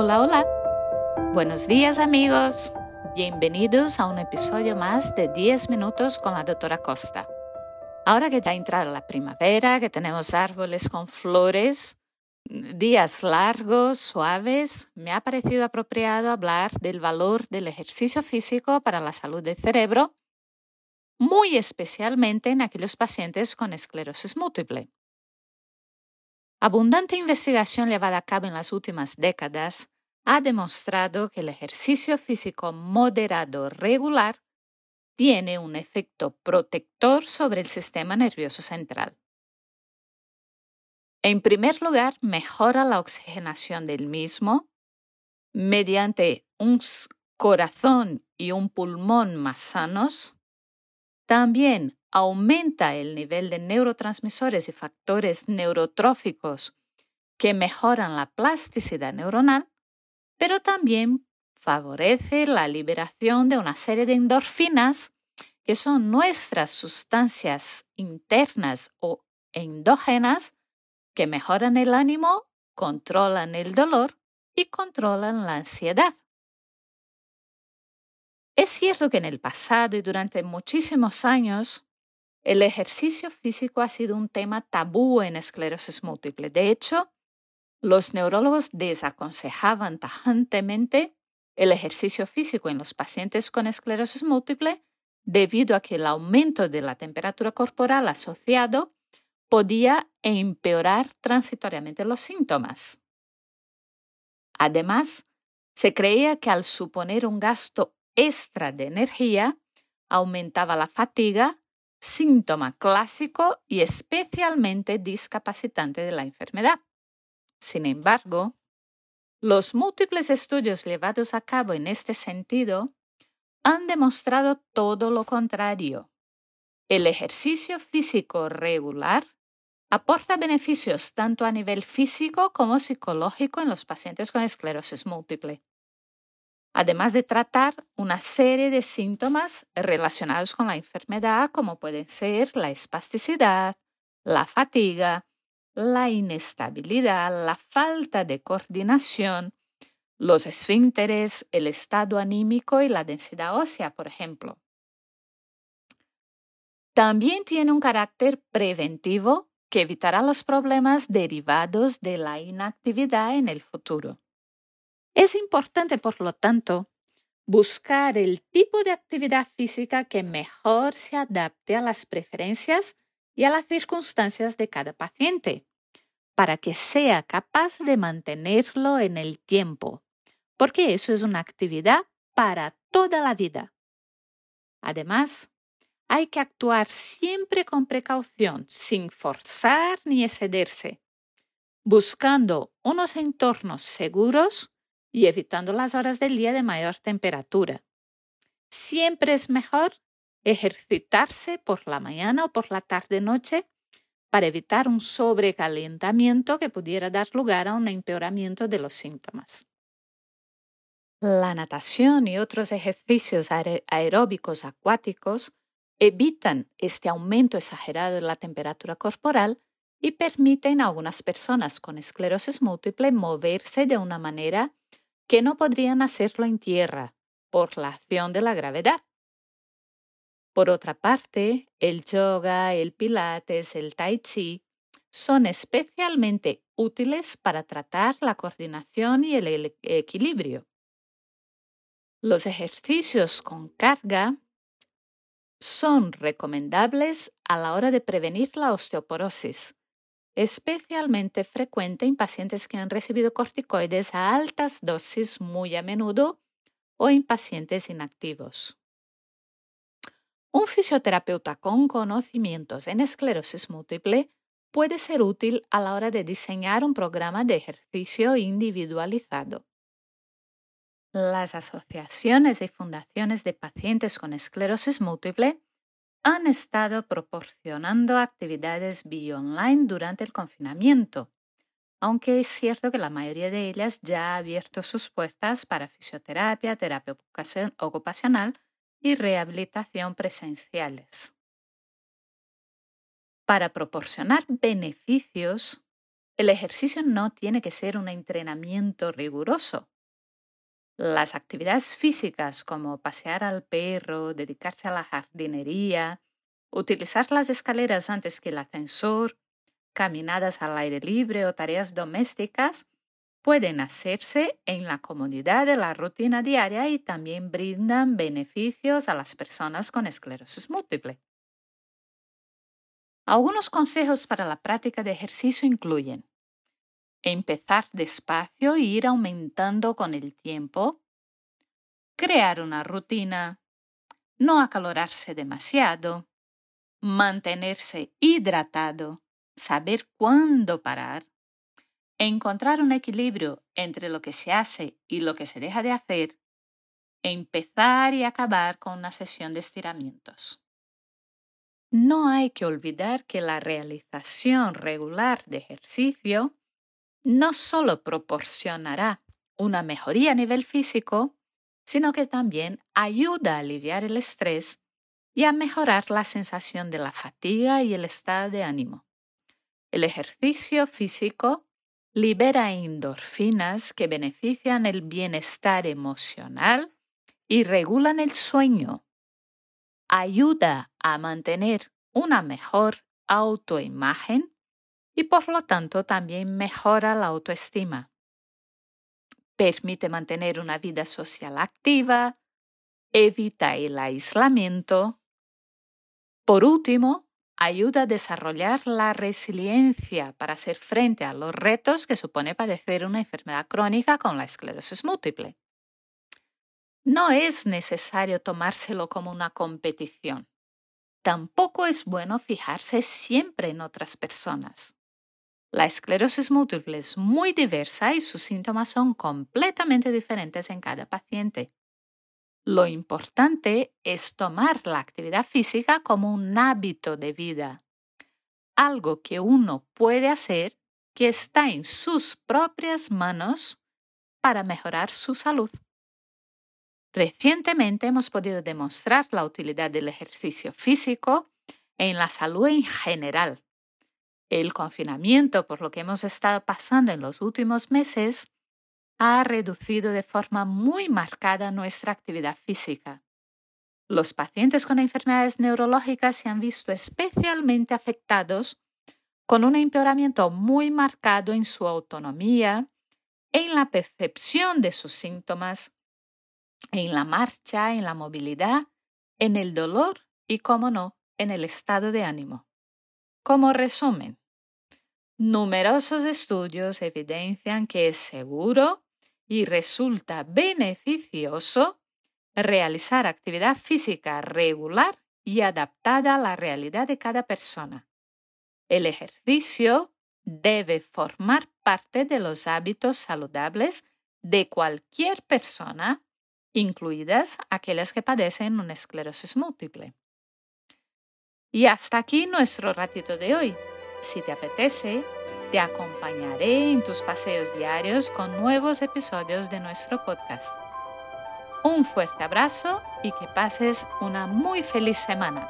Hola, hola. Buenos días amigos. Bienvenidos a un episodio más de 10 minutos con la doctora Costa. Ahora que ya ha entrado la primavera, que tenemos árboles con flores, días largos, suaves, me ha parecido apropiado hablar del valor del ejercicio físico para la salud del cerebro, muy especialmente en aquellos pacientes con esclerosis múltiple. Abundante investigación llevada a cabo en las últimas décadas ha demostrado que el ejercicio físico moderado regular tiene un efecto protector sobre el sistema nervioso central. En primer lugar, mejora la oxigenación del mismo mediante un corazón y un pulmón más sanos. También aumenta el nivel de neurotransmisores y factores neurotróficos que mejoran la plasticidad neuronal, pero también favorece la liberación de una serie de endorfinas que son nuestras sustancias internas o endógenas que mejoran el ánimo, controlan el dolor y controlan la ansiedad. Es cierto que en el pasado y durante muchísimos años el ejercicio físico ha sido un tema tabú en esclerosis múltiple. De hecho, los neurólogos desaconsejaban tajantemente el ejercicio físico en los pacientes con esclerosis múltiple debido a que el aumento de la temperatura corporal asociado podía empeorar transitoriamente los síntomas. Además, se creía que al suponer un gasto extra de energía, aumentaba la fatiga síntoma clásico y especialmente discapacitante de la enfermedad. Sin embargo, los múltiples estudios llevados a cabo en este sentido han demostrado todo lo contrario. El ejercicio físico regular aporta beneficios tanto a nivel físico como psicológico en los pacientes con esclerosis múltiple además de tratar una serie de síntomas relacionados con la enfermedad, como pueden ser la espasticidad, la fatiga, la inestabilidad, la falta de coordinación, los esfínteres, el estado anímico y la densidad ósea, por ejemplo. También tiene un carácter preventivo que evitará los problemas derivados de la inactividad en el futuro. Es importante, por lo tanto, buscar el tipo de actividad física que mejor se adapte a las preferencias y a las circunstancias de cada paciente, para que sea capaz de mantenerlo en el tiempo, porque eso es una actividad para toda la vida. Además, hay que actuar siempre con precaución, sin forzar ni excederse, buscando unos entornos seguros y evitando las horas del día de mayor temperatura. Siempre es mejor ejercitarse por la mañana o por la tarde-noche para evitar un sobrecalentamiento que pudiera dar lugar a un empeoramiento de los síntomas. La natación y otros ejercicios aeróbicos acuáticos evitan este aumento exagerado de la temperatura corporal y permiten a algunas personas con esclerosis múltiple moverse de una manera que no podrían hacerlo en tierra por la acción de la gravedad. Por otra parte, el yoga, el pilates, el tai chi son especialmente útiles para tratar la coordinación y el equilibrio. Los ejercicios con carga son recomendables a la hora de prevenir la osteoporosis, especialmente frecuente en pacientes que han recibido corticoides a altas dosis muy a menudo o en pacientes inactivos. Un fisioterapeuta con conocimientos en esclerosis múltiple puede ser útil a la hora de diseñar un programa de ejercicio individualizado. Las asociaciones y fundaciones de pacientes con esclerosis múltiple han estado proporcionando actividades bio-online durante el confinamiento, aunque es cierto que la mayoría de ellas ya ha abierto sus puertas para fisioterapia, terapia ocupacional y rehabilitación presenciales. Para proporcionar beneficios, El ejercicio no tiene que ser un entrenamiento riguroso. Las actividades físicas como pasear al perro, dedicarse a la jardinería, utilizar las escaleras antes que el ascensor, caminadas al aire libre o tareas domésticas pueden hacerse en la comodidad de la rutina diaria y también brindan beneficios a las personas con esclerosis múltiple. Algunos consejos para la práctica de ejercicio incluyen empezar despacio e ir aumentando con el tiempo, crear una rutina, no acalorarse demasiado, mantenerse hidratado, saber cuándo parar, encontrar un equilibrio entre lo que se hace y lo que se deja de hacer, empezar y acabar con una sesión de estiramientos. No hay que olvidar que la realización regular de ejercicio no solo proporcionará una mejoría a nivel físico, sino que también ayuda a aliviar el estrés y a mejorar la sensación de la fatiga y el estado de ánimo. El ejercicio físico libera endorfinas que benefician el bienestar emocional y regulan el sueño. Ayuda a mantener una mejor autoimagen y por lo tanto también mejora la autoestima. Permite mantener una vida social activa, evita el aislamiento. Por último, ayuda a desarrollar la resiliencia para hacer frente a los retos que supone padecer una enfermedad crónica con la esclerosis múltiple. No es necesario tomárselo como una competición. Tampoco es bueno fijarse siempre en otras personas. La esclerosis múltiple es muy diversa y sus síntomas son completamente diferentes en cada paciente. Lo importante es tomar la actividad física como un hábito de vida, algo que uno puede hacer que está en sus propias manos para mejorar su salud. Recientemente hemos podido demostrar la utilidad del ejercicio físico en la salud en general. El confinamiento, por lo que hemos estado pasando en los últimos meses, ha reducido de forma muy marcada nuestra actividad física. Los pacientes con enfermedades neurológicas se han visto especialmente afectados con un empeoramiento muy marcado en su autonomía, en la percepción de sus síntomas, en la marcha, en la movilidad, en el dolor y, como no, en el estado de ánimo. Como resumen, numerosos estudios evidencian que es seguro y resulta beneficioso realizar actividad física regular y adaptada a la realidad de cada persona. El ejercicio debe formar parte de los hábitos saludables de cualquier persona, incluidas aquellas que padecen una esclerosis múltiple. Y hasta aquí nuestro ratito de hoy. Si te apetece, te acompañaré en tus paseos diarios con nuevos episodios de nuestro podcast. Un fuerte abrazo y que pases una muy feliz semana.